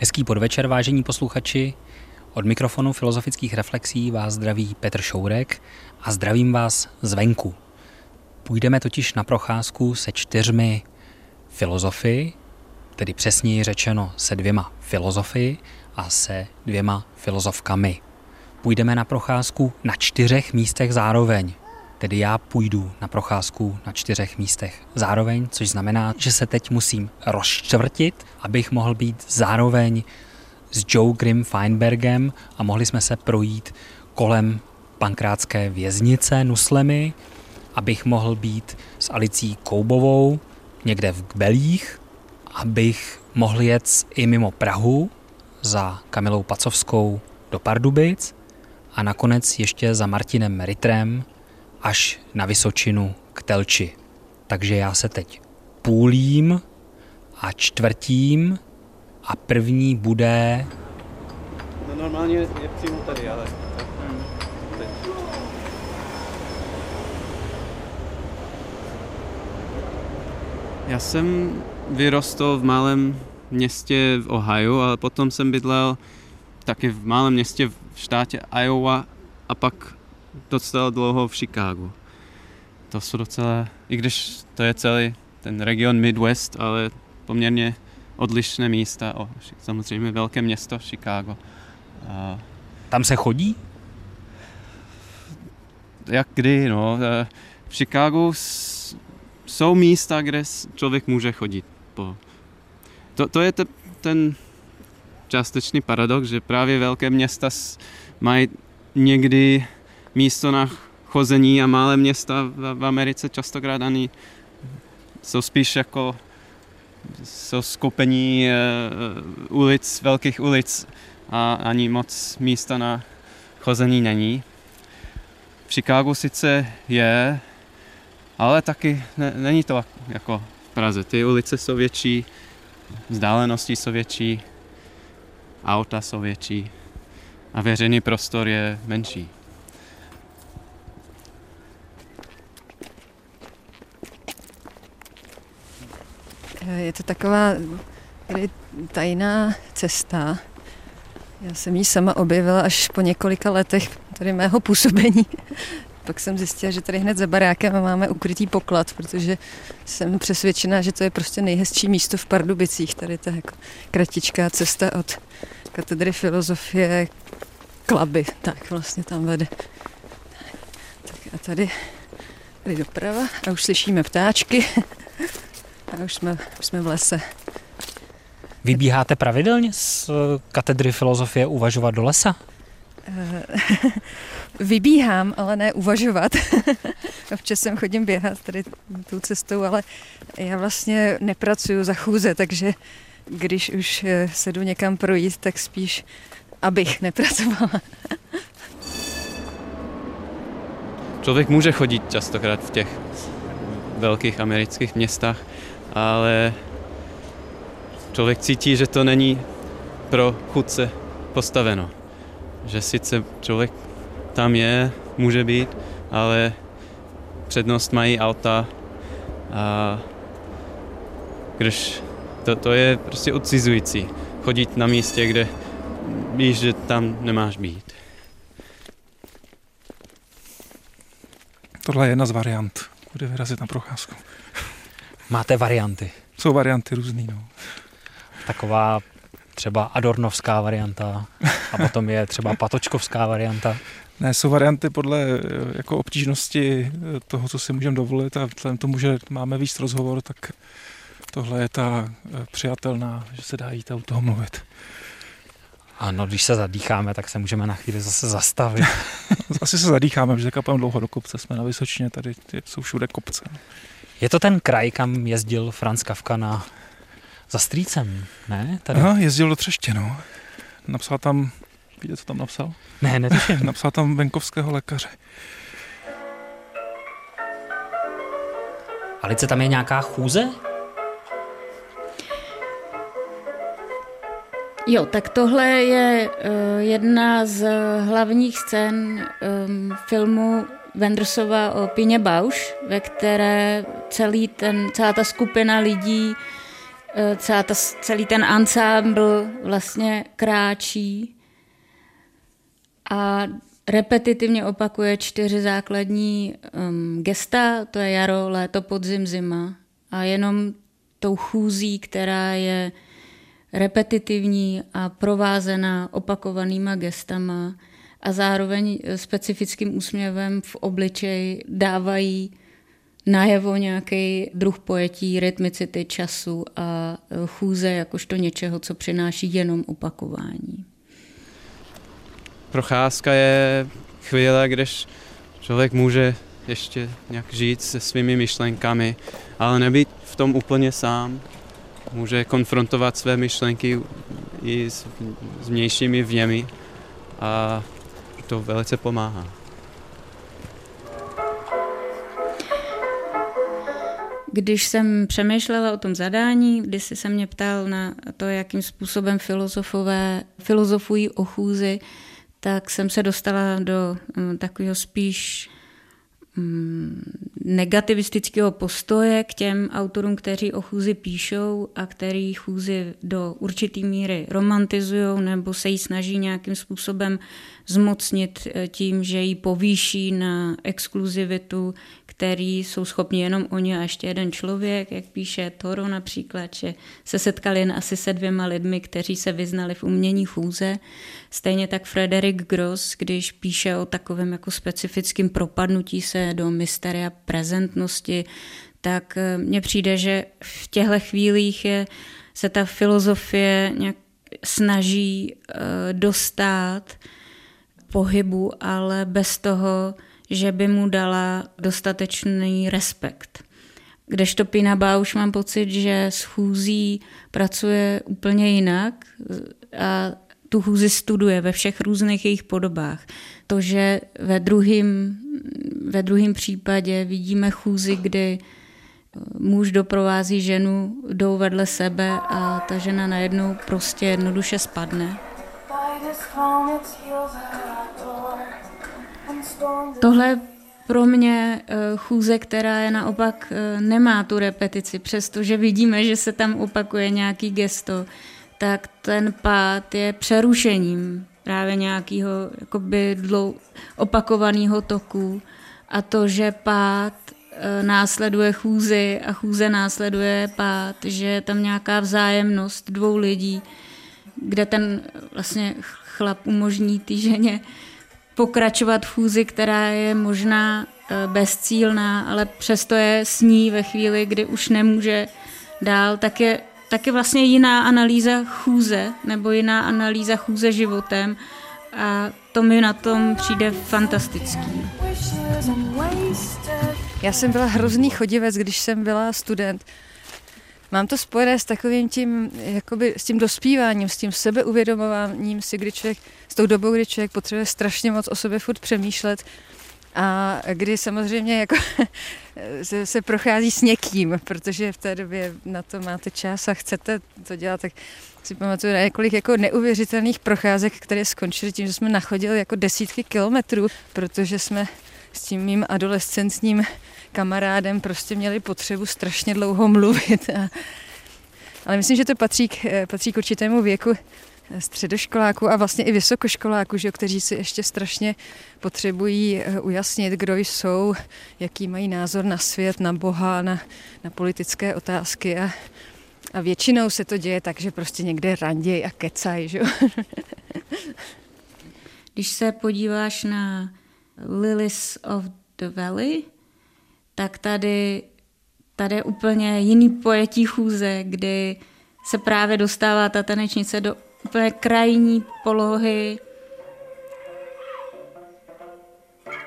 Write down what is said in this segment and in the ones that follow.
Hezký podvečer, vážení posluchači. Od mikrofonu filozofických reflexí vás zdraví Petr Šourek a zdravím vás zvenku. Půjdeme totiž na procházku se čtyřmi filozofy, tedy přesněji řečeno se dvěma filozofy a se dvěma filozofkami. Půjdeme na procházku na čtyřech místech zároveň. Tedy já půjdu na procházku na čtyřech místech. Zároveň, což znamená, že se teď musím rozčtvrtit, abych mohl být zároveň s Joe Grim Feinbergem a mohli jsme se projít kolem pankrátské věznice Nuslemy, abych mohl být s Alicí Koubovou někde v Kbelích, abych mohl jet i mimo Prahu za Kamilou Pacovskou do Pardubic a nakonec ještě za Martinem Ritrem až na Vysočinu k Telči. Takže já se teď půlím a čtvrtím a první bude... No normálně je přímo tady, ale... Teď. Já jsem vyrostl v malém městě v Ohio, ale potom jsem bydlel taky v malém městě v štátě Iowa a pak docela dlouho v Chicagu. To jsou docela, i když to je celý ten region Midwest, ale poměrně odlišné místa, o, samozřejmě velké město Chicago. A Tam se chodí? jak kdy, no. eh, V Chicagu s- jsou místa, kde člověk může chodit. Po. To, to je te, ten částečný paradox, že právě velké města mají někdy místo na chození a malé města v, v Americe častokrát ani jsou spíš jako jsou skupení eh, ulic, velkých ulic a ani moc místa na chození není. V Chicagu sice je, ale taky ne, není to jako v Praze. Ty ulice jsou větší, vzdálenosti jsou větší, auta jsou větší a veřejný prostor je menší. Je to taková tady tajná cesta. Já jsem ji sama objevila až po několika letech tady mého působení. Pak jsem zjistila, že tady hned za barákem máme ukrytý poklad, protože jsem přesvědčená, že to je prostě nejhezčí místo v Pardubicích. Tady ta jako kratičká cesta od katedry filozofie Klaby. Tak vlastně tam vede. Tak a tady, tady doprava a už slyšíme ptáčky. A už jsme, už jsme v lese. Vybíháte pravidelně z eh, katedry filozofie uvažovat do lesa? Eh, Vybíhám, ale ne uvažovat. Občas jsem chodím běhat tady tou cestou, ale já vlastně nepracuju za chůze, takže když už eh, se jdu někam projít, tak spíš abych nepracovala. Člověk může chodit častokrát v těch velkých amerických městách, ale člověk cítí, že to není pro chudce postaveno. Že sice člověk tam je, může být, ale přednost mají auta a když to, to je prostě odcizující. Chodit na místě, kde víš, že tam nemáš být. Tohle je jedna z variant, kde vyrazit na procházku. Máte varianty. Jsou varianty různý, no. Taková třeba Adornovská varianta a potom je třeba Patočkovská varianta. Ne, jsou varianty podle eh, jako obtížnosti eh, toho, co si můžeme dovolit a vzhledem tomu, že máme víc rozhovor, tak tohle je ta eh, přijatelná, že se dá jít a u toho mluvit. Ano, když se zadýcháme, tak se můžeme na chvíli zase zastavit. Asi se zadýcháme, že zakapeme dlouho do kopce, jsme na Vysočině, tady jsou všude kopce. Je to ten kraj, kam jezdil Franz Kafka na za strýcem, ne? Tady. Aha, jezdil do Třeště, no. Napsal tam, víte, co tam napsal? Ne, netuším. Napsal tam venkovského lékaře. Alice, tam je nějaká chůze? Jo, tak tohle je uh, jedna z hlavních scén um, filmu Wendersova o Pině Bausch, ve které celý ten, celá ta skupina lidí eh, celá ta, celý ten ansámbl vlastně kráčí a repetitivně opakuje čtyři základní um, gesta, to je jaro, léto, podzim, zima. A jenom tou chůzí, která je repetitivní a provázená opakovanýma gestama a zároveň specifickým úsměvem v obličeji dávají najevo nějaký druh pojetí, rytmicity času a chůze jakožto něčeho, co přináší jenom opakování. Procházka je chvíle, když člověk může ještě nějak žít se svými myšlenkami, ale nebýt v tom úplně sám. Může konfrontovat své myšlenky i s, s vnějšími vněmi a to velice pomáhá. Když jsem přemýšlela o tom zadání, když se mě ptal na to, jakým způsobem filozofové filozofují o chůzi, tak jsem se dostala do um, takového spíš um, negativistického postoje k těm autorům, kteří o chůzi píšou a který chůzi do určitý míry romantizují nebo se jí snaží nějakým způsobem zmocnit eh, tím, že ji povýší na exkluzivitu, který jsou schopni jenom oni a ještě jeden člověk, jak píše Toro například, že se setkali jen asi se dvěma lidmi, kteří se vyznali v umění chůze. Stejně tak Frederik Gross, když píše o takovém jako specifickém propadnutí se do mysteria prezentnosti, tak eh, mně přijde, že v těchto chvílích je, se ta filozofie nějak snaží uh, dostat pohybu, ale bez toho, že by mu dala dostatečný respekt. Kdežto Pina Bauš mám pocit, že s chůzí pracuje úplně jinak a tu chůzi studuje ve všech různých jejich podobách. To, že ve druhém ve druhém případě vidíme chůzi, kdy muž doprovází ženu, jdou vedle sebe a ta žena najednou prostě jednoduše spadne. Tohle pro mě eh, chůze, která je naopak eh, nemá tu repetici, přestože vidíme, že se tam opakuje nějaký gesto, tak ten pád je přerušením právě nějakého jakoby dlou, opakovaného toku. A to, že pád eh, následuje chůzi a chůze následuje pád, že je tam nějaká vzájemnost dvou lidí, kde ten vlastně chlap umožní té ženě pokračovat v chůzi, která je možná eh, bezcílná, ale přesto je s ní ve chvíli, kdy už nemůže dál, tak je taky vlastně jiná analýza chůze, nebo jiná analýza chůze životem a to mi na tom přijde fantastický. Já jsem byla hrozný chodivec, když jsem byla student. Mám to spojené s takovým tím, jakoby s tím dospíváním, s tím sebeuvědomováním si, kdy člověk, s tou dobou, kdy člověk potřebuje strašně moc o sobě furt přemýšlet a kdy samozřejmě jako se, se prochází s někým, protože v té době na to máte čas a chcete to dělat, tak si pamatuju na několik jako neuvěřitelných procházek, které skončily tím, že jsme nachodili jako desítky kilometrů, protože jsme s tím mým adolescentním kamarádem prostě měli potřebu strašně dlouho mluvit. A, ale myslím, že to patří k, patří k určitému věku středoškoláků a vlastně i vysokoškoláků, že, kteří si ještě strašně potřebují eh, ujasnit, kdo jsou, jaký mají názor na svět, na Boha, na, na politické otázky a, a většinou se to děje tak, že prostě někde randěj a kecaj. Že? Když se podíváš na Lilies of the Valley, tak tady, tady je úplně jiný pojetí chůze, kdy se právě dostává ta tanečnice do úplně krajní polohy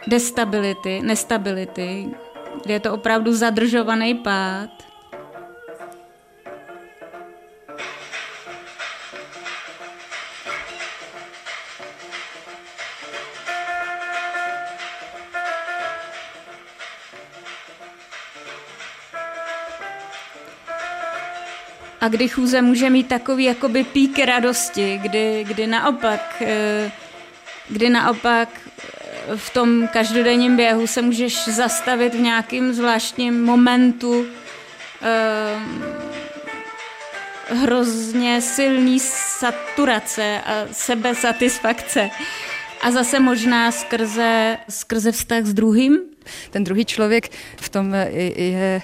destability, nestability, kde je to opravdu zadržovaný pád. A kdy chůze může mít takový jakoby pík radosti, kdy, kdy naopak eh, kdy naopak eh, v tom každodenním běhu se můžeš zastavit v nějakým zvláštním momentu, eh, hrozně silný saturace a sebesatisfakce. A zase možná skrze, skrze vztah s druhým. Ten druhý člověk v tom je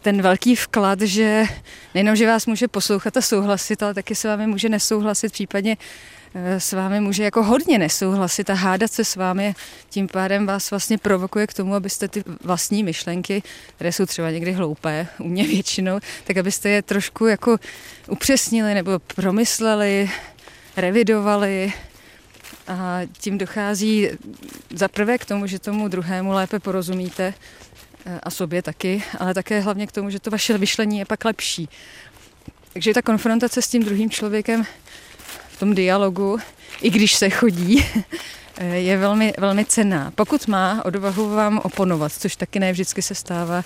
ten velký vklad, že nejenom, že vás může poslouchat a souhlasit, ale taky s vámi může nesouhlasit, případně eh, s vámi může jako hodně nesouhlasit a hádat se s vámi, tím pádem vás vlastně provokuje k tomu, abyste ty vlastní myšlenky, které jsou třeba někdy hloupé, u mě většinou, tak abyste je trošku jako upřesnili nebo promysleli, revidovali, a tím dochází za prvé k tomu, že tomu druhému lépe porozumíte a sobě taky, ale také hlavně k tomu, že to vaše vyšlení je pak lepší. Takže ta konfrontace s tím druhým člověkem v tom dialogu, i když se chodí, eh, je velmi, velmi cenná. Pokud má odvahu vám oponovat, což taky ne vždycky se stává,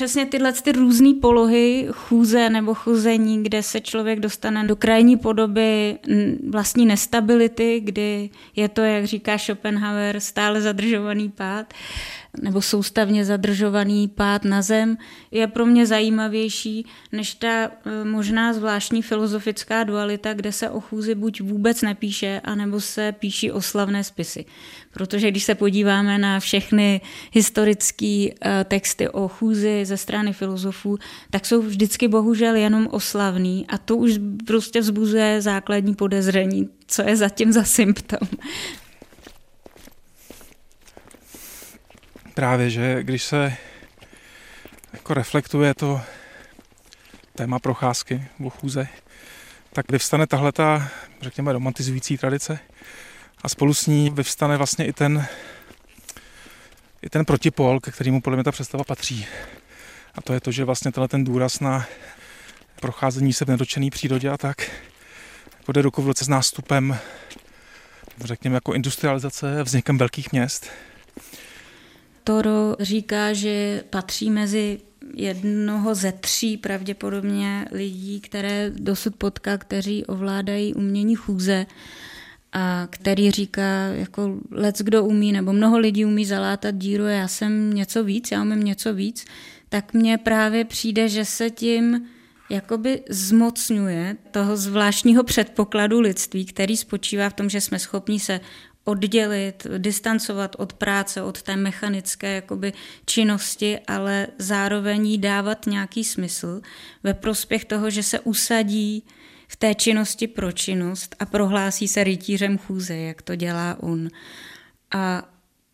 přesně tyhle ty různé polohy chůze nebo chůzení, kde se člověk dostane do krajní podoby vlastní nestability, kdy je to, jak říká Schopenhauer, stále zadržovaný pád nebo soustavně zadržovaný pád na zem, je pro mě zajímavější než ta e, možná zvláštní filozofická dualita, kde se o chůzi buď vůbec nepíše, anebo se píší oslavné spisy. Protože když se podíváme na všechny historické e, texty o chůzi ze strany filozofů, tak jsou vždycky bohužel jenom oslavný a to už prostě vzbuzuje základní podezření, co je zatím za symptom. Právě, že když se jako reflektuje to téma procházky v chůze, tak vyvstane tahle ta, řekněme, romantizující tradice a spolu s ní vyvstane vlastně i ten, i ten protipol, ke kterému podle mě ta představa patří. A to je to, že vlastně tenhle ten důraz na procházení se v nedočené přírodě a tak jako jde ruku v roce s nástupem, řekněme, jako industrializace, vznikem velkých měst, Toro říká, že patří mezi jednoho ze tří pravděpodobně lidí, které dosud potkal, kteří ovládají umění chůze a který říká, jako lec kdo umí, nebo mnoho lidí umí zalátat díru, já jsem něco víc, já umím něco víc, tak mně právě přijde, že se tím jakoby zmocňuje toho zvláštního předpokladu lidství, který spočívá v tom, že jsme schopni se oddělit, distancovat od práce, od té mechanické jakoby, činnosti, ale zároveň jí dávat nějaký smysl ve prospěch toho, že se usadí v té činnosti pro činnost a prohlásí se rytířem chůze, jak to dělá on. A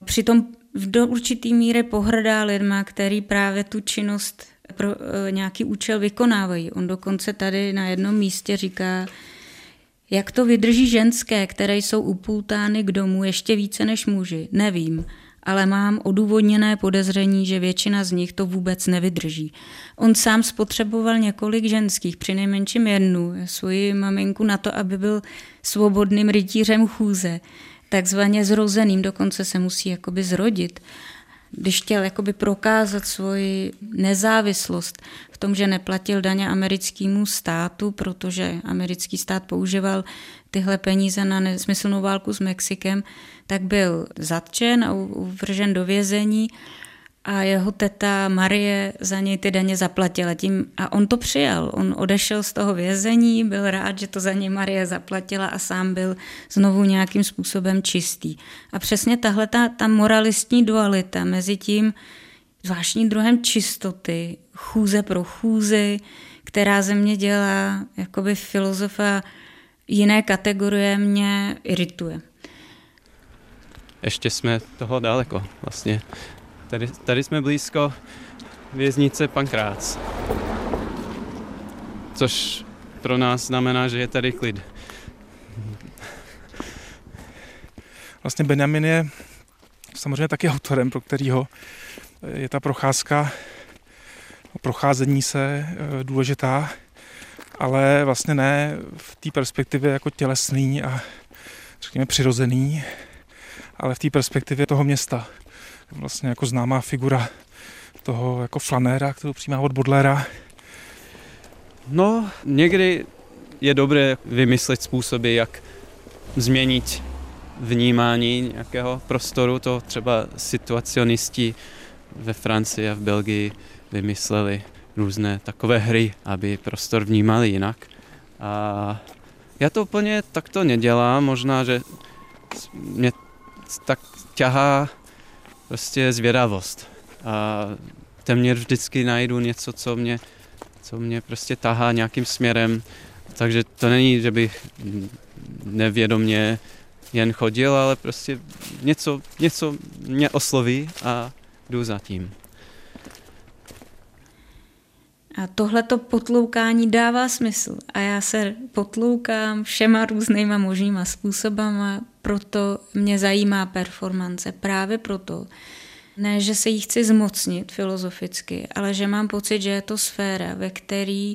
přitom do určitý míry pohrdá lidma, který právě tu činnost pro e, nějaký účel vykonávají. On dokonce tady na jednom místě říká, jak to vydrží ženské, které jsou upoutány k domu ještě více než muži, nevím, ale mám odůvodněné podezření, že většina z nich to vůbec nevydrží. On sám spotřeboval několik ženských, přinejmenším jednu, svoji maminku na to, aby byl svobodným rytířem chůze, takzvaně zrozeným, dokonce se musí jakoby zrodit když chtěl jakoby prokázat svoji nezávislost v tom, že neplatil daně americkému státu, protože americký stát používal tyhle peníze na nesmyslnou válku s Mexikem, tak byl zatčen a uvržen do vězení a jeho teta Marie za něj ty daně zaplatila. Tím, a on to přijal. On odešel z toho vězení, byl rád, že to za něj Marie zaplatila a sám byl znovu nějakým způsobem čistý. A přesně tahle ta, ta moralistní dualita mezi tím zvláštním druhem čistoty, chůze pro chůzy, která ze mě dělá jakoby filozofa jiné kategorie, mě irituje. Ještě jsme toho daleko vlastně. Tady, tady jsme blízko věznice Pankrác. Což pro nás znamená, že je tady klid. Vlastně Benjamin je samozřejmě taky autorem, pro kterého je ta procházka, procházení se eh, důležitá, ale vlastně ne v té perspektivě jako tělesný a řekněme přirozený, ale v té perspektivě toho města vlastně jako známá figura toho jako flanéra, kterou přijímá od Bodlera. No, někdy je dobré vymyslet způsoby, jak změnit vnímání nějakého prostoru. To třeba situacionisti ve Francii a v Belgii vymysleli různé takové hry, aby prostor vnímali jinak. A já to úplně takto nedělám, možná, že mě tak ťahá prostě zvědavost. A téměř vždycky najdu něco, co mě, co mě prostě tahá nějakým směrem. Takže to není, že bych nevědomně jen chodil, ale prostě něco, něco mě osloví a jdu za tím. A tohleto potloukání dává smysl. A já se potloukám všema různýma možnýma způsobama, proto mě zajímá performance. Právě proto, ne, že se jí chci zmocnit filozoficky, ale že mám pocit, že je to sféra, ve které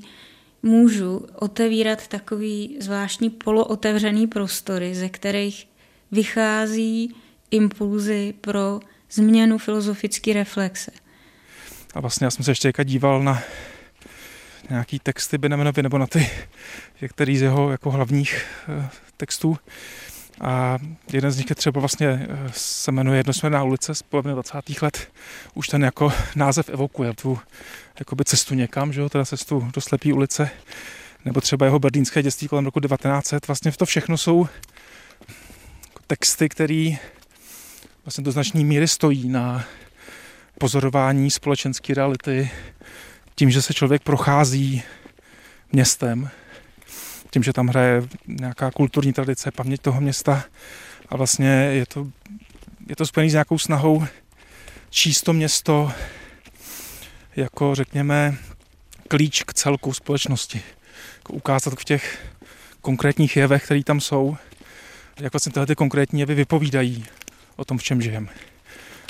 můžu otevírat takový zvláštní polootevřený prostory, ze kterých vychází impulzy pro změnu filozofické reflexe. A vlastně já jsem se ještě díval na nějaký texty Benemenovi nebo na ty některý z jeho jako hlavních eh, textů. A jeden z nich je třeba vlastně, eh, se jmenuje Jednosměrná ulice z poloviny 20. let. Už ten jako název evokuje tu jakoby cestu někam, že jo, teda cestu do slepý ulice. Nebo třeba jeho berlínské dětství kolem roku 1900. Vlastně v to všechno jsou texty, které vlastně do značné míry stojí na pozorování společenské reality, tím, že se člověk prochází městem, tím, že tam hraje nějaká kulturní tradice, paměť toho města a vlastně je to, je to spojené s nějakou snahou číst to město jako, řekněme, klíč k celku společnosti. Jako ukázat v těch konkrétních jevech, které tam jsou, jak vlastně tyhle ty konkrétní jevy vypovídají o tom, v čem žijeme.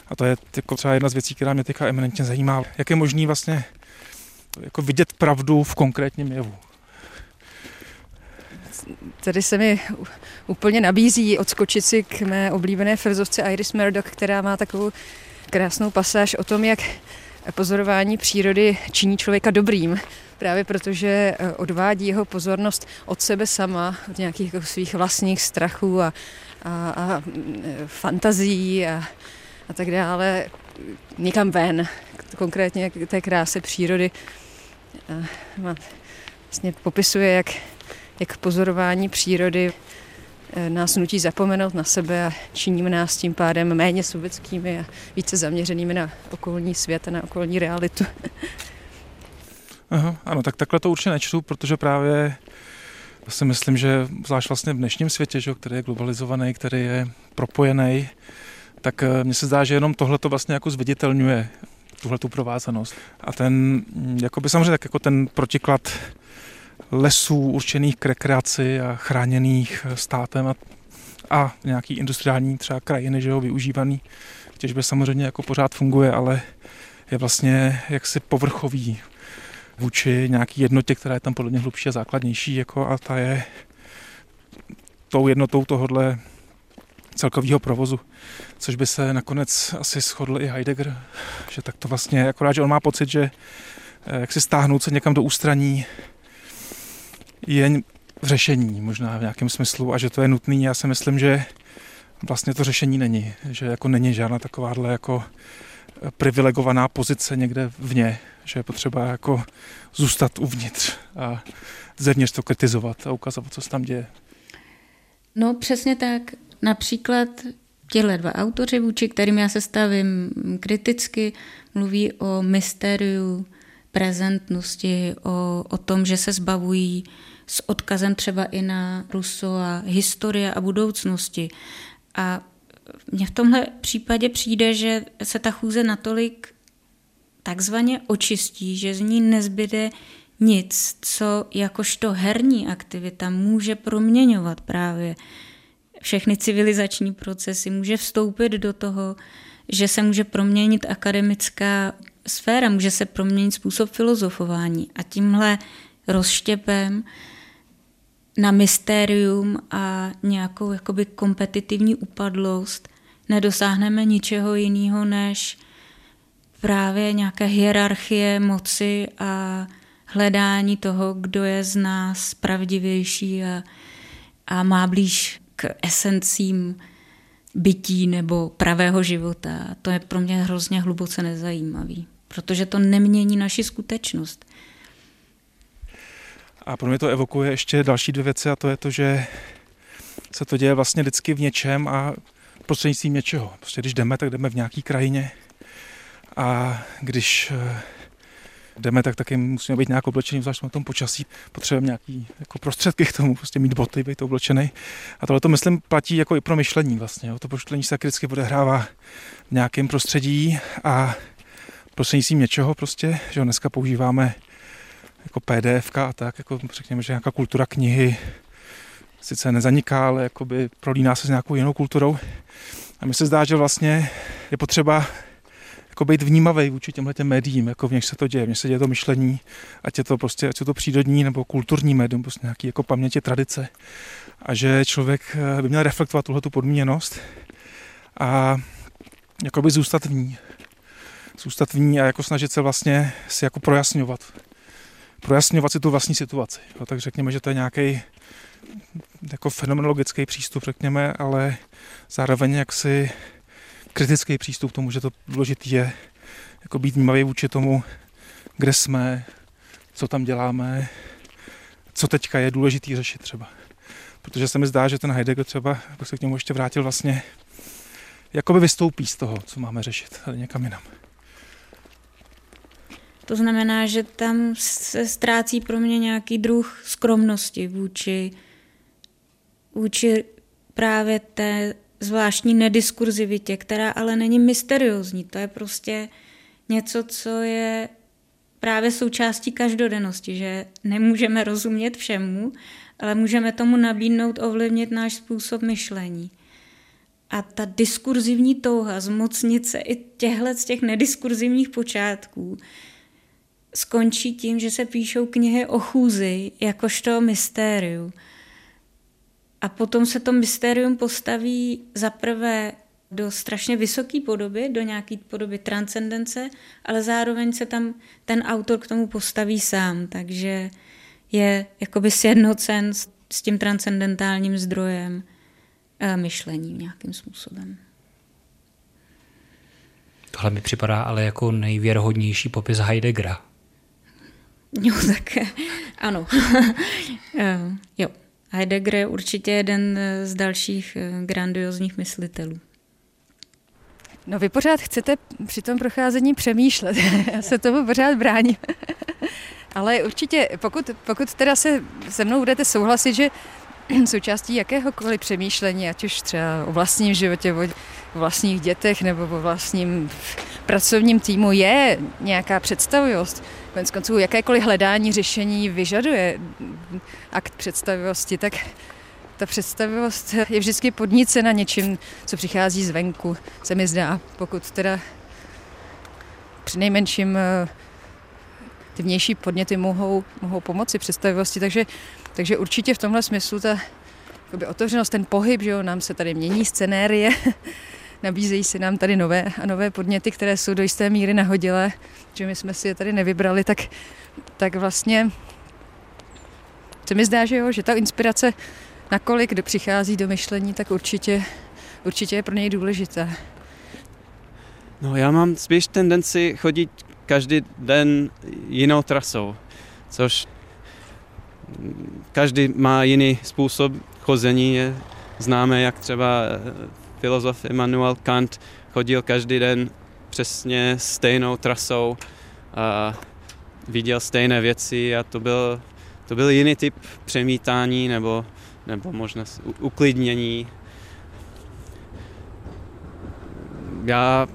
A to je jako třeba jedna z věcí, která mě teďka eminentně zajímá. Jak je možný vlastně jako vidět pravdu v konkrétním jevu. Tady se mi úplně nabízí odskočit si k mé oblíbené filozofce Iris Murdoch, která má takovou krásnou pasáž o tom, jak pozorování přírody činí člověka dobrým. Právě protože eh, odvádí jeho pozornost od sebe sama, od nějakých jako svých vlastních strachů a, a, a eh, fantazí a, a tak dále někam ven, konkrétně té kráse přírody. A vlastně popisuje, jak, jak pozorování přírody eh, nás nutí zapomenout na sebe a činíme nás tím pádem méně sovětskými a více zaměřenými na okolní svět a na okolní realitu. Aha, ano, tak takhle to určitě nečtu, protože právě si myslím, že zvlášť vlastně v dnešním světě, že, který je globalizovaný, který je propojený, tak eh, mně se zdá, že jenom tohle to vlastně jako zviditelňuje tuhle tu provázanost. A ten, jako by samozřejmě tak jako ten protiklad lesů určených k rekreaci a chráněných eh, státem a, a nějaký industriální třeba krajiny, že jo, využívaný k těžbě samozřejmě jako pořád funguje, ale je vlastně jaksi povrchový vůči nějaký jednotě, která je tam podle mě hlubší a základnější, jako a ta je tou jednotou tohodle celkového provozu, což by se nakonec asi shodl i Heidegger, že tak to vlastně, akorát, že on má pocit, že eh, jak si stáhnout se někam do ústraní je v řešení možná v nějakém smyslu a že to je nutný. Já si myslím, že vlastně to řešení není, že jako není žádná takováhle jako eh, privilegovaná pozice někde vně, že je potřeba jako zůstat uvnitř a zevnitř to kritizovat a ukazovat, co se tam děje. No přesně tak. Například těhle dva autoři, vůči kterým já se stavím kriticky, mluví o mystériu prezentnosti, o, o tom, že se zbavují s odkazem třeba i na Russo a historie a budoucnosti. A mně v tomhle případě přijde, že se ta chůze natolik takzvaně očistí, že z ní nezbyde nic, co jakožto herní aktivita může proměňovat právě všechny civilizační procesy, může vstoupit do toho, že se může proměnit akademická sféra, může se proměnit způsob filozofování. A tímhle rozštěpem na mystérium a nějakou jakoby kompetitivní upadlost nedosáhneme ničeho jiného než právě nějaké hierarchie moci a hledání toho, kdo je z nás pravdivější a, a má blíž k esencím bytí nebo pravého života. To je pro mě hrozně hluboce nezajímavý. protože to nemění naši skutečnost. A pro mě to evokuje ještě další dvě věci a to je to, že se to děje vlastně vždycky v něčem a prostřednictvím něčeho. Prostě když jdeme, tak jdeme v nějaký krajině a když eh, jdeme, tak taky musíme být nějak oblečení, zvlášť na tom počasí. Potřebujeme nějaký jako prostředky k tomu, prostě mít boty, být oblečený. A tohle to, myslím, platí jako i pro myšlení vlastně. Jo. To myšlení se vždycky odehrává v nějakém prostředí a prostřednictvím něčeho prostě, že dneska používáme jako PDF a tak, jako řekněme, že nějaká kultura knihy sice nezaniká, ale jakoby prolíná se s nějakou jinou kulturou. A mi se zdá, že vlastně je potřeba jako být vnímavý vůči těmhle těm médiím, jako v něch se to děje, v něch se děje to myšlení, ať je to prostě, ať je to přírodní nebo kulturní médium, prostě nějaký jako paměti, tradice. A že člověk eh, by měl reflektovat tuhle tu podmíněnost a jakoby zůstat v ní. Zůstat v ní a jako snažit se vlastně si jako projasňovat. Projasňovat si tu vlastní situaci. Jo, tak řekněme, že to je nějaký jako fenomenologický přístup, řekněme, ale zároveň jaksi kritický přístup k tomu, že to důležité je jako být vnímavý vůči tomu, kde jsme, co tam děláme, co teďka je důležité řešit třeba. Protože se mi zdá, že ten Heidegger třeba, jak se k němu ještě vrátil, vlastně jakoby vystoupí z toho, co máme řešit, ale někam jinam. To znamená, že tam se ztrácí pro mě nějaký druh skromnosti vůči, vůči právě té zvláštní nediskurzivitě, která ale není mysteriózní. To je prostě něco, co je právě součástí každodennosti, že nemůžeme rozumět všemu, ale můžeme tomu nabídnout ovlivnit náš způsob myšlení. A ta diskurzivní touha zmocnit se i těchhle z těch nediskurzivních počátků skončí tím, že se píšou knihy o chůzi jakožto mystériu. A potom se to mystérium postaví zaprvé do strašně vysoké podoby, do nějaké podoby transcendence, ale zároveň se tam ten autor k tomu postaví sám, takže je jakoby sjednocen s tím transcendentálním zdrojem eh, myšlení nějakým způsobem. Tohle mi připadá ale jako nejvěrohodnější popis Heideggera. Jo, tak ano. Eh, jo. Heidegger je určitě jeden z dalších eh, grandiozních myslitelů. No vy pořád chcete při tom procházení přemýšlet. Já se tomu pořád bráním. Ale určitě, pokud, pokud teda se se mnou budete souhlasit, že součástí jakéhokoliv přemýšlení, ať už třeba o vlastním životě, o vlastních dětech nebo o vlastním pracovním týmu je nějaká představivost, konec konců jakékoliv hledání řešení vyžaduje akt představivosti, tak ta představivost je vždycky podnícena něčím, co přichází zvenku, se mi zdá. Pokud teda při nejmenším eh, ty vnější podněty mohou, mohou pomoci představivosti, takže, takže určitě v tomhle smyslu ta otevřenost, ten pohyb, že jo, nám se tady mění scenérie, nabízejí se nám tady nové a nové podněty, které jsou do jisté míry nahodilé, že my jsme si je tady nevybrali, tak, tak vlastně se mi zdá, že jo, že ta inspirace, nakolik kdo přichází do myšlení, tak určitě, určitě je pro něj důležitá. No já mám spíš tendenci chodit každý den jinou trasou, což každý má jiný způsob chození. Je známe, jak třeba filozof Immanuel Kant chodil každý den přesně stejnou trasou a viděl stejné věci a to byl, to byl jiný typ přemítání nebo, nebo možná uklidnění. Já,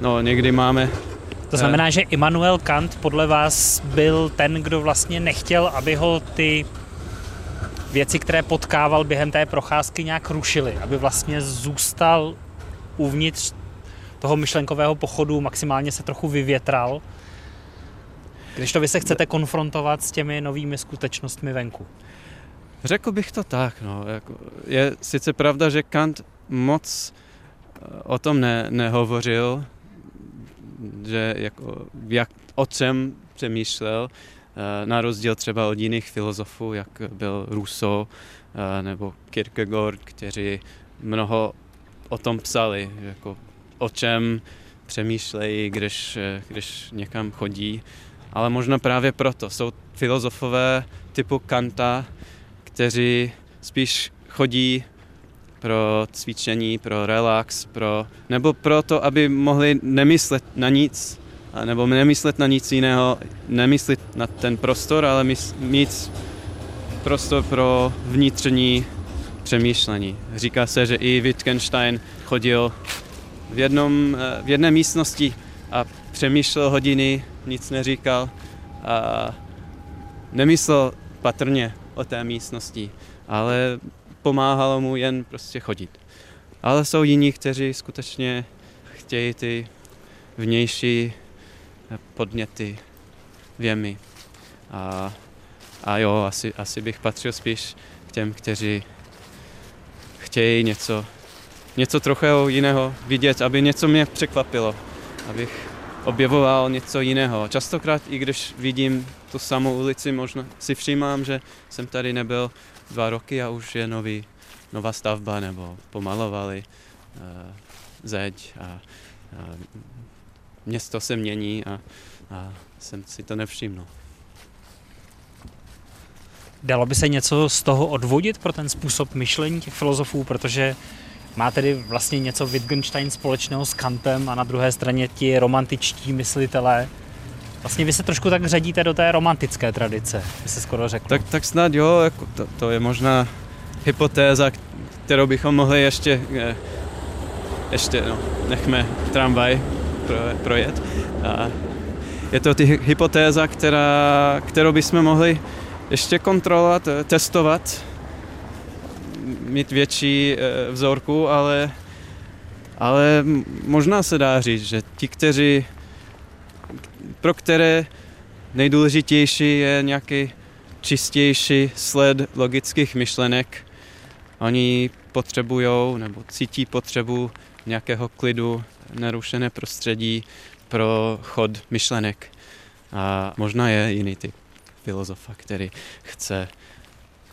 no někdy máme to znamená, že Immanuel Kant podle vás byl ten, kdo vlastně nechtěl, aby ho ty věci, které potkával během té procházky, nějak rušily, aby vlastně zůstal uvnitř toho myšlenkového pochodu, maximálně se trochu vyvětral, když to vy se chcete konfrontovat s těmi novými skutečnostmi venku. Řekl bych to tak. No. Jako, je sice pravda, že Kant moc eh, o tom ne, nehovořil, že jako, jak, o čem přemýšlel, na rozdíl třeba od jiných filozofů, jak byl Rousseau eh, nebo Kierkegaard, kteří mnoho o tom psali, jako o čem přemýšlejí, když, když někam chodí. Ale možná právě proto jsou filozofové typu Kanta, kteří spíš chodí pro cvičení, pro relax, pro, nebo proto, aby mohli nemyslet na nic, nebo nemyslet na nic jiného, nemyslet na ten prostor, ale mít prostor pro vnitřní přemýšlení. Říká se, že i Wittgenstein chodil v, jednom, eh, v jedné místnosti a přemýšlel hodiny, nic neříkal a nemyslel patrně o té místnosti, ale pomáhalo mu jen prostě chodit. Ale jsou jiní, kteří skutečně chtějí ty vnější podněty věmy. A, a jo, asi, asi bych patřil spíš k těm, kteří chtějí něco, něco trochu jiného vidět, aby něco mě překvapilo, abych objevoval něco jiného. Častokrát, i když vidím tu samou ulici, možná si všímám, že jsem tady nebyl dva roky a už je nový, nová stavba nebo pomalovali uh, zeď a, a město se mění a, a jsem si to nevšiml. Dalo by se něco z toho odvodit pro ten způsob myšlení těch filozofů, protože má tedy vlastně něco Wittgenstein společného s Kantem a na druhé straně ti romantičtí myslitelé. Vlastně vy se trošku tak řadíte do té romantické tradice, by se skoro řekl. Tak, tak snad jo, jako to, to je možná hypotéza, kterou bychom mohli ještě, eh, ještě no, nechme tramvaj projet. A je to ty hypotéza, která, kterou bychom mohli ještě kontrolovat, eh, testovat, mít větší eh, vzorku, ale, ale možná se dá říct, že ti, kteří, pro které nejdůležitější je nějaký čistější sled logických myšlenek, oni potřebují nebo cítí potřebu nějakého klidu, narušené prostředí pro chod myšlenek. A možná je jiný typ filozofa, který chce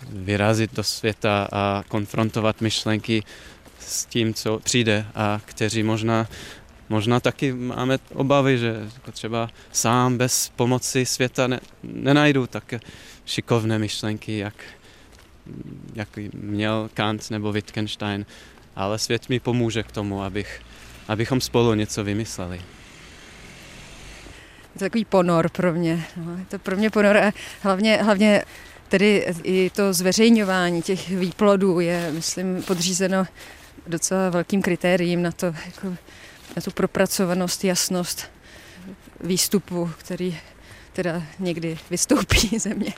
vyrazit do světa a konfrontovat myšlenky s tím, co přijde a kteří možná, možná taky máme obavy, že jako třeba sám bez pomoci světa ne, nenajdu tak šikovné myšlenky, jak, jak měl Kant nebo Wittgenstein, ale svět mi pomůže k tomu, abych, abychom spolu něco vymysleli. Je to takový ponor pro mě. No, je to pro mě ponor a hlavně, hlavně Tedy i to zveřejňování těch výplodů je, myslím, podřízeno docela velkým kritériím na to, jako, na tu propracovanost, jasnost výstupu, který teda někdy vystoupí ze mě.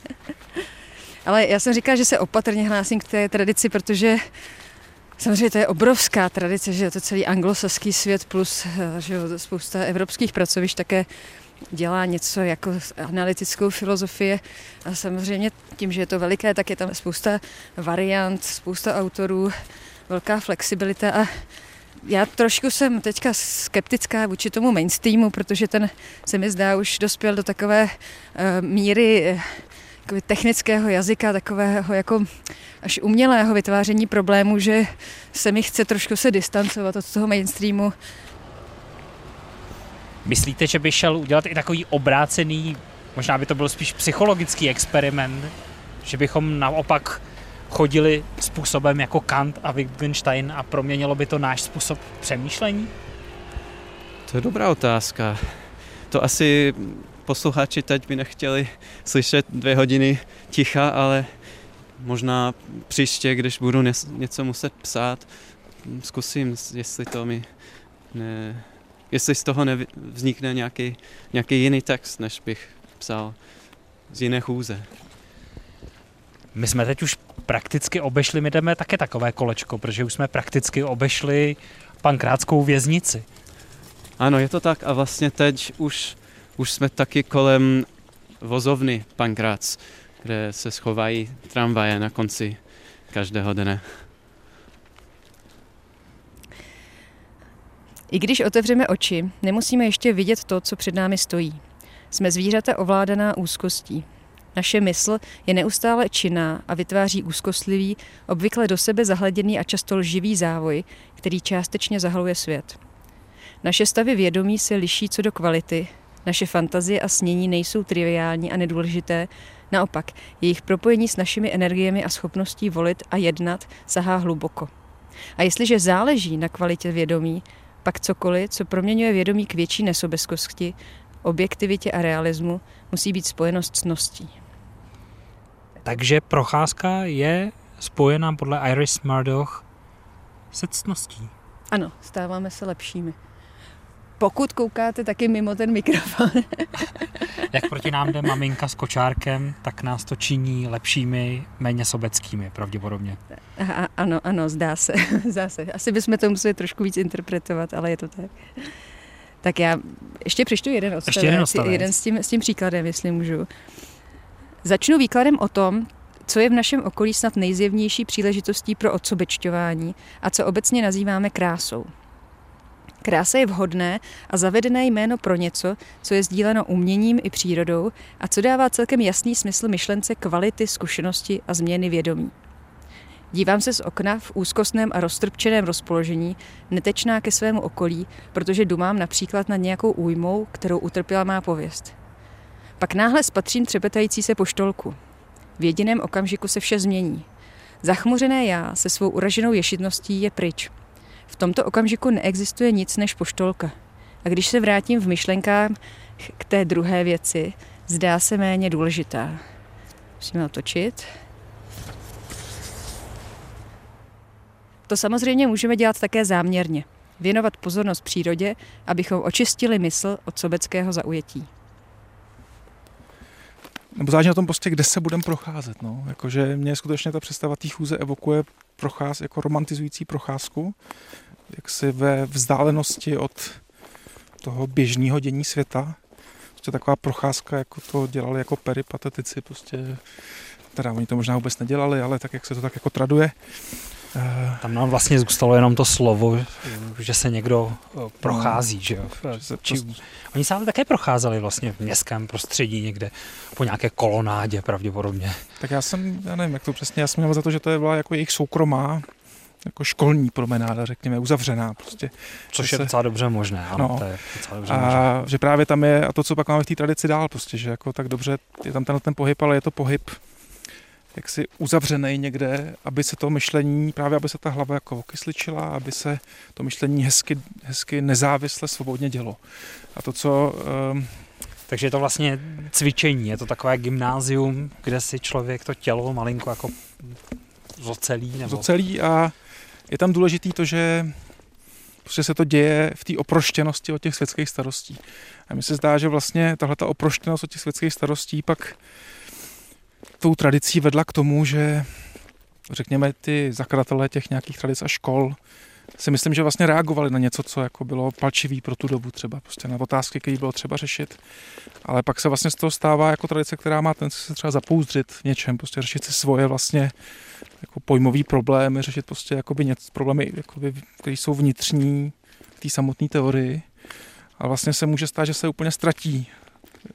Ale já jsem říkala, že se opatrně hlásím k té tradici, protože samozřejmě to je obrovská tradice, že to celý anglosaský svět plus že spousta evropských pracovišť také dělá něco jako analytickou filozofii a samozřejmě tím, že je to veliké, tak je tam spousta variant, spousta autorů, velká flexibilita. A já trošku jsem teďka skeptická vůči tomu mainstreamu, protože ten se mi zdá už dospěl do takové uh, míry uh, technického jazyka, takového jako až umělého vytváření problémů, že se mi chce trošku se distancovat od toho mainstreamu Myslíte, že by šel udělat i takový obrácený, možná by to byl spíš psychologický experiment, že bychom naopak chodili způsobem jako Kant a Wittgenstein a proměnilo by to náš způsob přemýšlení? To je dobrá otázka. To asi posluchači teď by nechtěli slyšet dvě hodiny ticha, ale možná příště, když budu něco muset psát, zkusím, jestli to mi ne, jestli z toho nevznikne nějaký, nějaký jiný text, než bych psal z jiné chůze. My jsme teď už prakticky obešli, my jdeme také takové kolečko, protože už jsme prakticky obešli pankrátskou věznici. Ano, je to tak a vlastně teď už, už jsme taky kolem vozovny Pankrác, kde se schovají tramvaje na konci každého dne. I když otevřeme oči, nemusíme ještě vidět to, co před námi stojí. Jsme zvířata ovládaná úzkostí. Naše mysl je neustále činná a vytváří úzkostlivý, obvykle do sebe zahleděný a často lživý závoj, který částečně zahaluje svět. Naše stavy vědomí se liší co do kvality, naše fantazie a snění nejsou triviální a nedůležité, naopak, jejich propojení s našimi energiemi a schopností volit a jednat sahá hluboko. A jestliže záleží na kvalitě vědomí, pak cokoliv, co proměňuje vědomí k větší nesobeskosti, objektivitě a realismu, musí být spojeno s cností. Takže procházka je spojená podle Iris Murdoch se ctností. Ano, stáváme se lepšími. Pokud koukáte taky mimo ten mikrofon. Jak proti nám jde maminka s kočárkem, tak nás to činí lepšími, méně sobeckými pravděpodobně. A, ano, ano, zdá se, zdá se. Asi bychom to museli trošku víc interpretovat, ale je to tak. Tak já ještě přečtu jeden odstavec, ještě jeden, odstavec. jeden s, tím, s tím příkladem, jestli můžu. Začnu výkladem o tom, co je v našem okolí snad nejzjevnější příležitostí pro odsobečťování a co obecně nazýváme krásou. Krása je vhodné a zavedené jméno pro něco, co je sdíleno uměním i přírodou a co dává celkem jasný smysl myšlence kvality, zkušenosti a změny vědomí. Dívám se z okna v úzkostném a roztrpčeném rozpoložení, netečná ke svému okolí, protože dumám například nad nějakou újmou, kterou utrpěla má pověst. Pak náhle spatřím třepetající se poštolku. V jediném okamžiku se vše změní. Zachmuřené já se svou uraženou ješitností je pryč. V tomto okamžiku neexistuje nic než poštolka. A když se vrátím v myšlenkách k té druhé věci, zdá se méně důležitá. Musíme otočit. To samozřejmě můžeme dělat také záměrně. Věnovat pozornost přírodě, abychom očistili mysl od sobeckého zaujetí nebo záleží na tom prostě, kde se budeme procházet. No. Jakože mě skutečně ta představa té chůze evokuje procház, jako romantizující procházku, jak si ve vzdálenosti od toho běžného dění světa. Prostě taková procházka, jako to dělali jako peripatetici, prostě teda oni to možná vůbec nedělali, ale tak, jak se to tak jako traduje. Eh, Tam nám vlastně zůstalo jenom to slovo, že se někdo eh, prochází, že jo. Či, oni se ale také procházeli vlastně v městském prostředí někde po nějaké kolonádě pravděpodobně. Tak já jsem, já nevím, jak to přesně, já jsem měl za to, že to je byla jako jejich soukromá jako školní promenáda, řekněme, uzavřená. Prostě, Což je se... docela dobře možné, ano, no, to je docela dobře a možné. že právě tam je, a to, co pak máme v té tradici dál, prostě, že jako tak dobře, je tam ten, ten pohyb, ale je to pohyb jaksi uzavřený někde, aby se to myšlení, právě aby se ta hlava jako okysličila, aby se to myšlení hezky, hezky nezávisle, svobodně dělo. A to, co... Um, takže je to vlastně cvičení, je to takové gymnázium, kde si člověk to tělo malinko jako zocelí. Nebo... Zocelí a je tam důležitý to, že prostě se to děje v té oproštěnosti od těch světských starostí. A mi se zdá, že vlastně tahle ta oproštěnost od těch světských starostí pak tou tradicí vedla k tomu, že řekněme ty zakladatelé těch nějakých tradic a škol si myslím, že vlastně reagovali na něco, co jako bylo palčivý pro tu dobu třeba, prostě na otázky, které bylo třeba řešit. Ale pak se vlastně z toho stává jako tradice, která má ten se třeba zapouzdřit v něčem, prostě řešit si svoje vlastně jako pojmový problémy, řešit prostě jakoby něco, problémy, jakoby, které jsou vnitřní té samotné teorii. A vlastně se může stát, že se úplně ztratí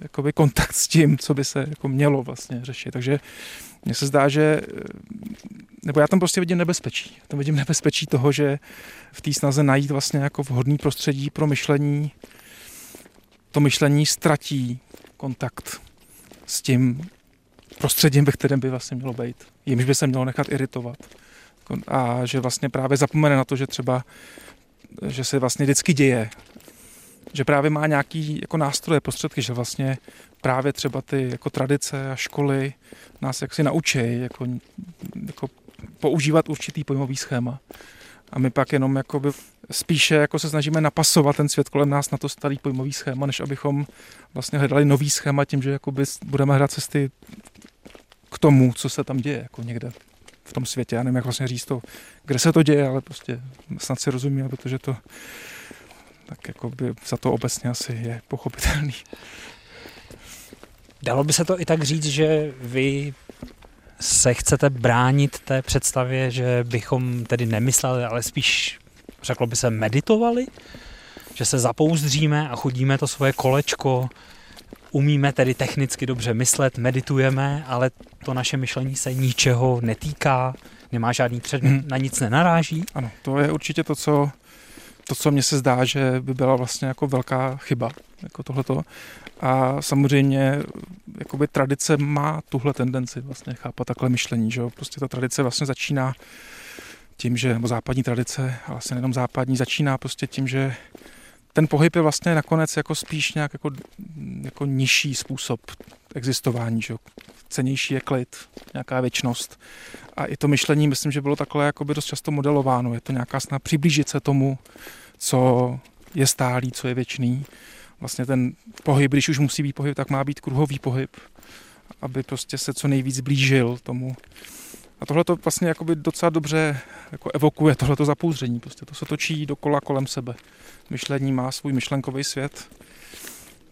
jakoby kontakt s tím, co by se jako mělo vlastně řešit. Takže mně se zdá, že nebo já tam prostě vidím nebezpečí. Tam vidím nebezpečí toho, že v té snaze najít vlastně jako vhodný prostředí pro myšlení, to myšlení ztratí kontakt s tím prostředím, ve kterém by vlastně mělo být. Jimž by se mělo nechat iritovat. A že vlastně právě zapomene na to, že třeba že se vlastně vždycky děje že právě má nějaký jako nástroje, prostředky, že vlastně právě třeba ty jako tradice a školy nás jaksi naučí jako, jako používat určitý pojmový schéma. A my pak jenom jakoby spíše jako se snažíme napasovat ten svět kolem nás na to starý pojmový schéma, než abychom vlastně hledali nový schéma tím, že jakoby budeme hledat cesty k tomu, co se tam děje jako někde v tom světě. Já nevím, jak vlastně říct to, kde se to děje, ale prostě snad si rozumíme, protože to tak jako by za to obecně asi je pochopitelný. Dalo by se to i tak říct, že vy se chcete bránit té představě, že bychom tedy nemysleli, ale spíš, řeklo by se, meditovali? Že se zapouzdříme a chodíme to svoje kolečko, umíme tedy technicky dobře myslet, meditujeme, ale to naše myšlení se ničeho netýká, nemá žádný předmět, hmm. na nic nenaráží? Ano, to je určitě to, co to, co mně se zdá, že by byla vlastně jako velká chyba, jako tohleto. A samozřejmě jakoby tradice má tuhle tendenci vlastně chápat takhle myšlení, že jo? Prostě ta tradice vlastně začíná tím, že, nebo západní tradice, a vlastně nejenom západní, začíná prostě tím, že ten pohyb je vlastně nakonec jako spíš nějak jako, jako nižší způsob existování, že cenější je klid, nějaká věčnost. A i to myšlení, myslím, že bylo takhle jakoby dost často modelováno. Je to nějaká snaha přiblížit se tomu, co je stálý, co je věčný. Vlastně ten pohyb, když už musí být pohyb, tak má být kruhový pohyb, aby prostě se co nejvíc blížil tomu. A tohle to vlastně jakoby docela dobře jako evokuje tohleto zapouzdření. Prostě to se točí dokola kolem sebe. Myšlení má svůj myšlenkový svět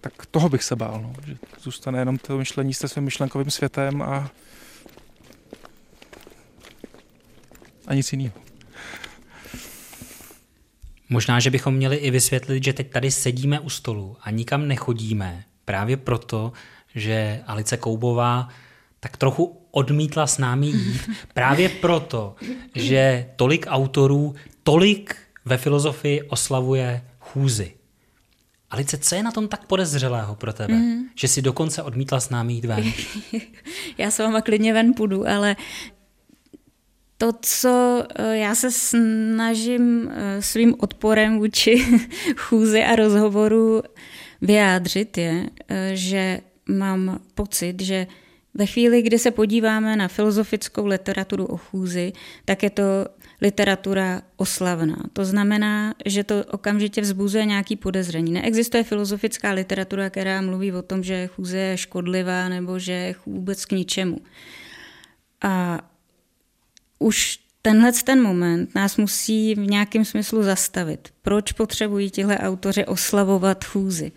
tak toho bych se bál, no, že zůstane jenom to myšlení se svým myšlenkovým světem a, a nic jiného. Možná, že bychom měli i vysvětlit, že teď tady sedíme u stolu a nikam nechodíme, právě proto, že Alice Koubová tak trochu odmítla s námi jít, právě proto, že tolik autorů, tolik ve filozofii oslavuje chůzy. Alice, co je na tom tak podezřelého pro tebe, mm. že si dokonce odmítla s námi jít ven? já s váma klidně ven půjdu, ale to, co eh, já se snažím eh, svým odporem vůči chůzi a rozhovoru vyjádřit, je, eh, že mám pocit, že ve chvíli, kdy se podíváme na filozofickou literaturu o chůzi, tak je to literatura oslavná. To znamená, že to okamžitě vzbuzuje nějaký podezření. Neexistuje filozofická literatura, která mluví o tom, že chůze je škodlivá nebo že je vůbec k ničemu. A už tenhle ten moment nás musí v nějakém smyslu zastavit. Proč potřebují tihle autoři oslavovat chůzy?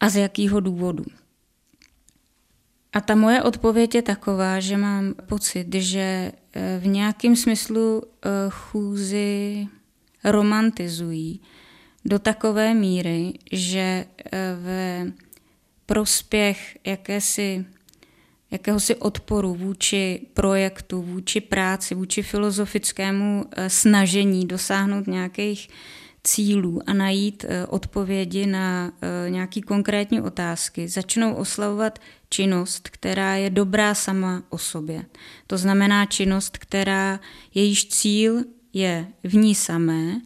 A z jakého důvodu? A ta moje odpověď je taková, že mám pocit, že eh, v nějakém smyslu eh, chůzy romantizují do takové míry, že eh, v prospěch jakési, jakéhosi odporu vůči projektu, vůči práci, vůči filozofickému snažení dosáhnout nějakých cílů a najít odpovědi na nějaké konkrétní otázky, začnou oslavovat činnost, která je dobrá sama o sobě. To znamená činnost, která jejíž cíl je v ní samé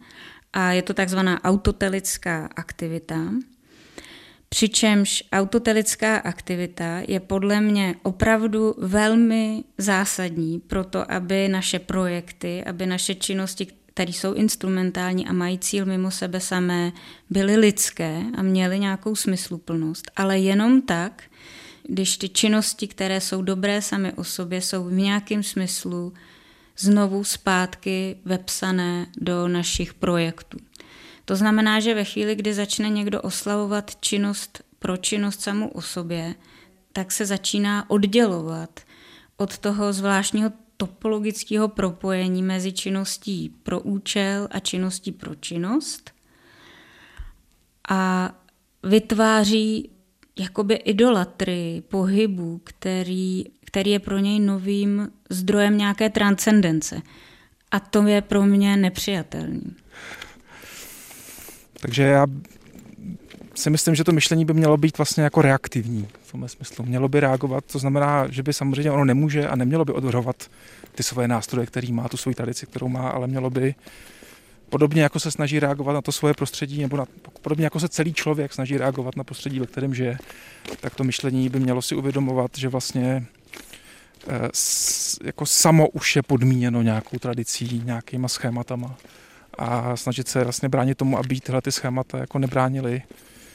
a je to takzvaná autotelická aktivita. Přičemž autotelická aktivita je podle mě opravdu velmi zásadní pro to, aby naše projekty, aby naše činnosti, které jsou instrumentální a mají cíl mimo sebe samé, byly lidské a měly nějakou smysluplnost. Ale jenom tak, když ty činnosti, které jsou dobré sami o sobě, jsou v nějakém smyslu znovu zpátky vepsané do našich projektů. To znamená, že ve chvíli, kdy začne někdo oslavovat činnost pro činnost samou o sobě, tak se začíná oddělovat od toho zvláštního topologického propojení mezi činností pro účel a činností pro činnost a vytváří jakoby idolatry pohybu, který, který je pro něj novým zdrojem nějaké transcendence. A to je pro mě nepřijatelný. Takže já si myslím, že to myšlení by mělo být vlastně jako reaktivní v tomhle smyslu. Mělo by reagovat, to znamená, že by samozřejmě ono nemůže a nemělo by odvrhovat ty svoje nástroje, který má, tu svoji tradici, kterou má, ale mělo by podobně jako se snaží reagovat na to svoje prostředí, nebo na, podobně jako se celý člověk snaží reagovat na prostředí, ve kterém žije, tak to myšlení by mělo si uvědomovat, že vlastně eh, jako samo už je podmíněno nějakou tradicí, nějakýma schématama a snažit se vlastně bránit tomu, aby tyhle ty schémata jako nebránili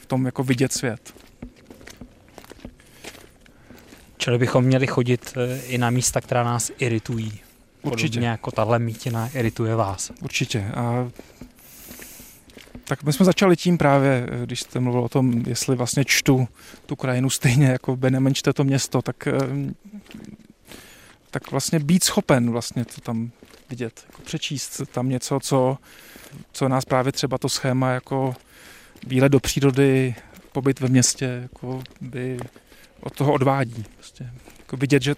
tom jako vidět svět. Čili bychom měli chodit eh, i na místa, která nás iritují. Určitě. Podobně jako tahle mítina irituje vás. Určitě. A tak my jsme začali tím právě, když jste mluvil o tom, jestli vlastně čtu tu krajinu stejně jako Benemen čte to město, tak, tak vlastně být schopen vlastně to tam vidět, jako přečíst tam něco, co, co nás právě třeba to schéma jako výlet do přírody, pobyt ve městě, jako by od toho odvádí. Prostě. Jako vidět, že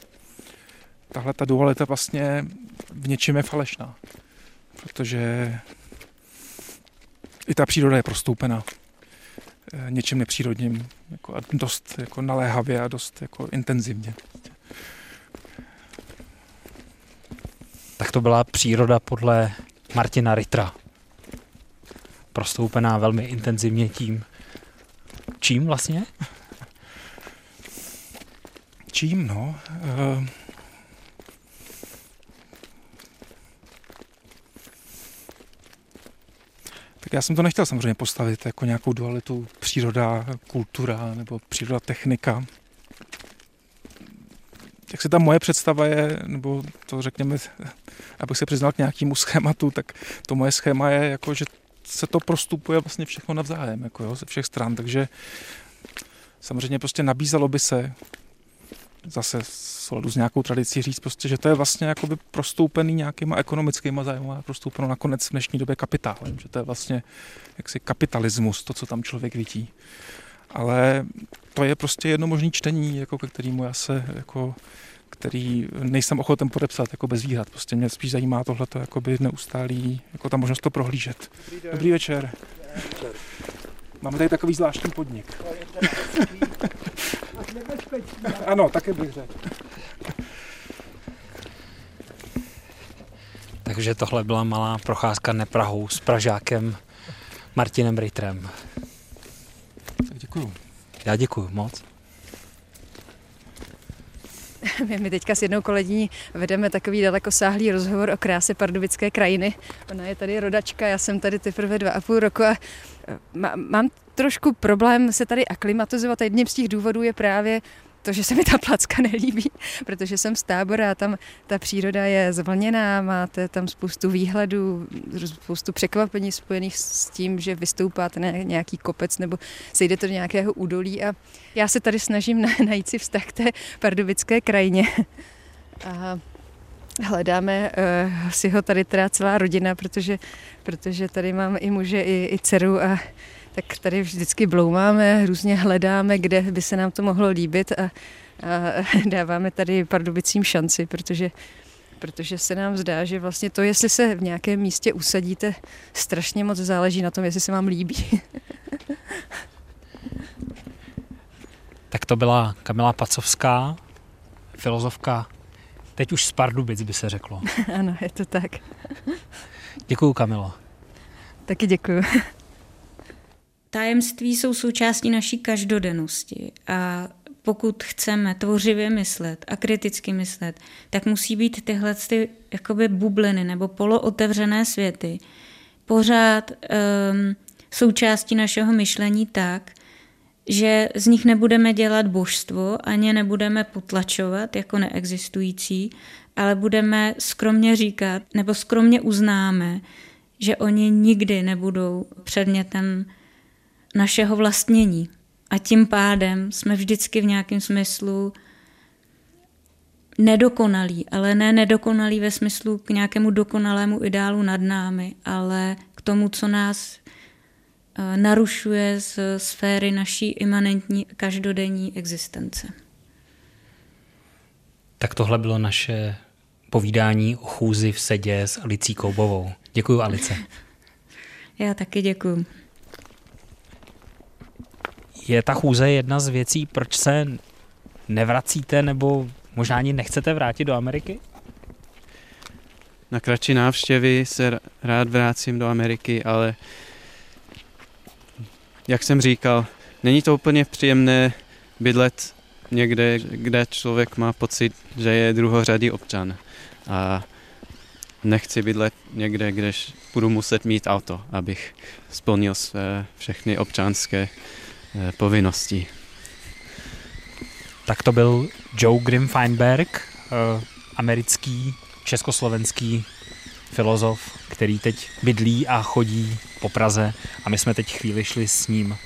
tahle ta dualita vlastně v něčem je falešná. Protože i ta příroda je prostoupena eh, něčím nepřírodním, jako a dost jako naléhavě a dost jako intenzivně. Tak to byla příroda podle Martina Ritra. Prostoupená velmi intenzivně tím. Čím vlastně? Čím, no? Uh, tak já jsem to nechtěl samozřejmě postavit jako nějakou dualitu příroda, kultura nebo příroda, technika. Jak se ta moje představa je, nebo to řekněme, abych se přiznal k nějakému schématu, tak to moje schéma je jako, že se to prostupuje vlastně všechno navzájem, jako jo, ze všech stran, takže samozřejmě prostě nabízelo by se zase souladu s nějakou tradicí říct prostě, že to je vlastně jakoby prostoupený nějakýma ekonomickýma zájmy a prostoupeno nakonec v dnešní době kapitálem, že to je vlastně jaksi kapitalismus, to, co tam člověk vidí. Ale to je prostě jedno možné čtení, jako ke kterému já se jako který nejsem ochoten podepsat jako bez výhrad. Prostě mě spíš zajímá tohleto jakoby neustálý, jako ta možnost to prohlížet. Dobrý, den. Dobrý večer. Máme tady takový zvláštní podnik. Ano, taky bych řekl. Takže tohle byla malá procházka neprahou s Pražákem Martinem Ritrem. Děkuju. Já děkuju moc. My teďka s jednou kolegyní vedeme takový dalekosáhlý rozhovor o kráse pardubické krajiny. Ona je tady rodačka, já jsem tady teprve dva a půl roku a mám trošku problém se tady aklimatizovat. Jedním z těch důvodů je právě to, že se mi ta placka nelíbí, protože jsem z tábora a tam ta příroda je zvlněná, máte tam spoustu výhledů, spoustu překvapení spojených s tím, že vystoupáte na nějaký kopec nebo sejdete do nějakého údolí a já se tady snažím najít si vztah k té pardubické krajině. A hledáme uh, si ho tady teda celá rodina, protože, protože tady mám i muže, i, i dceru a tak tady vždycky bloumáme, různě hledáme, kde by se nám to mohlo líbit a, a dáváme tady pardubicím šanci, protože protože se nám zdá, že vlastně to, jestli se v nějakém místě usadíte, strašně moc záleží na tom, jestli se vám líbí. tak to byla Kamila Pacovská, filozofka, teď už z Pardubic by se řeklo. ano, je to tak. Děkuju, Kamilo. Taky děkuju. Tajemství jsou součástí naší každodennosti a pokud chceme tvořivě myslet a kriticky myslet, tak musí být tyhle ty jakoby bubliny nebo polootevřené světy pořád um, součástí našeho myšlení tak, že z nich nebudeme dělat božstvo, ani nebudeme potlačovat jako neexistující, ale budeme skromně říkat nebo skromně uznáme, že oni nikdy nebudou předmětem našeho vlastnění. A tím pádem jsme vždycky v nějakém smyslu nedokonalí, ale ne nedokonalí ve smyslu k nějakému dokonalému ideálu nad námi, ale k tomu, co nás narušuje z sféry naší imanentní každodenní existence. Tak tohle bylo naše povídání o chůzi v sedě s Alicí Koubovou. Děkuji, Alice. Já taky děkuji. Je ta chůze jedna z věcí, proč se nevracíte nebo možná ani nechcete vrátit do Ameriky? Na kratší návštěvy se rád vrátím do Ameriky, ale jak jsem říkal, není to úplně příjemné bydlet někde, kde člověk má pocit, že je druhořadý občan. A nechci bydlet někde, kde budu muset mít auto, abych splnil své všechny občanské Eh, povinností. Tak to byl Joe Grim Feinberg, eh, americký, československý filozof, který teď bydlí a chodí po Praze a my jsme teď chvíli šli s ním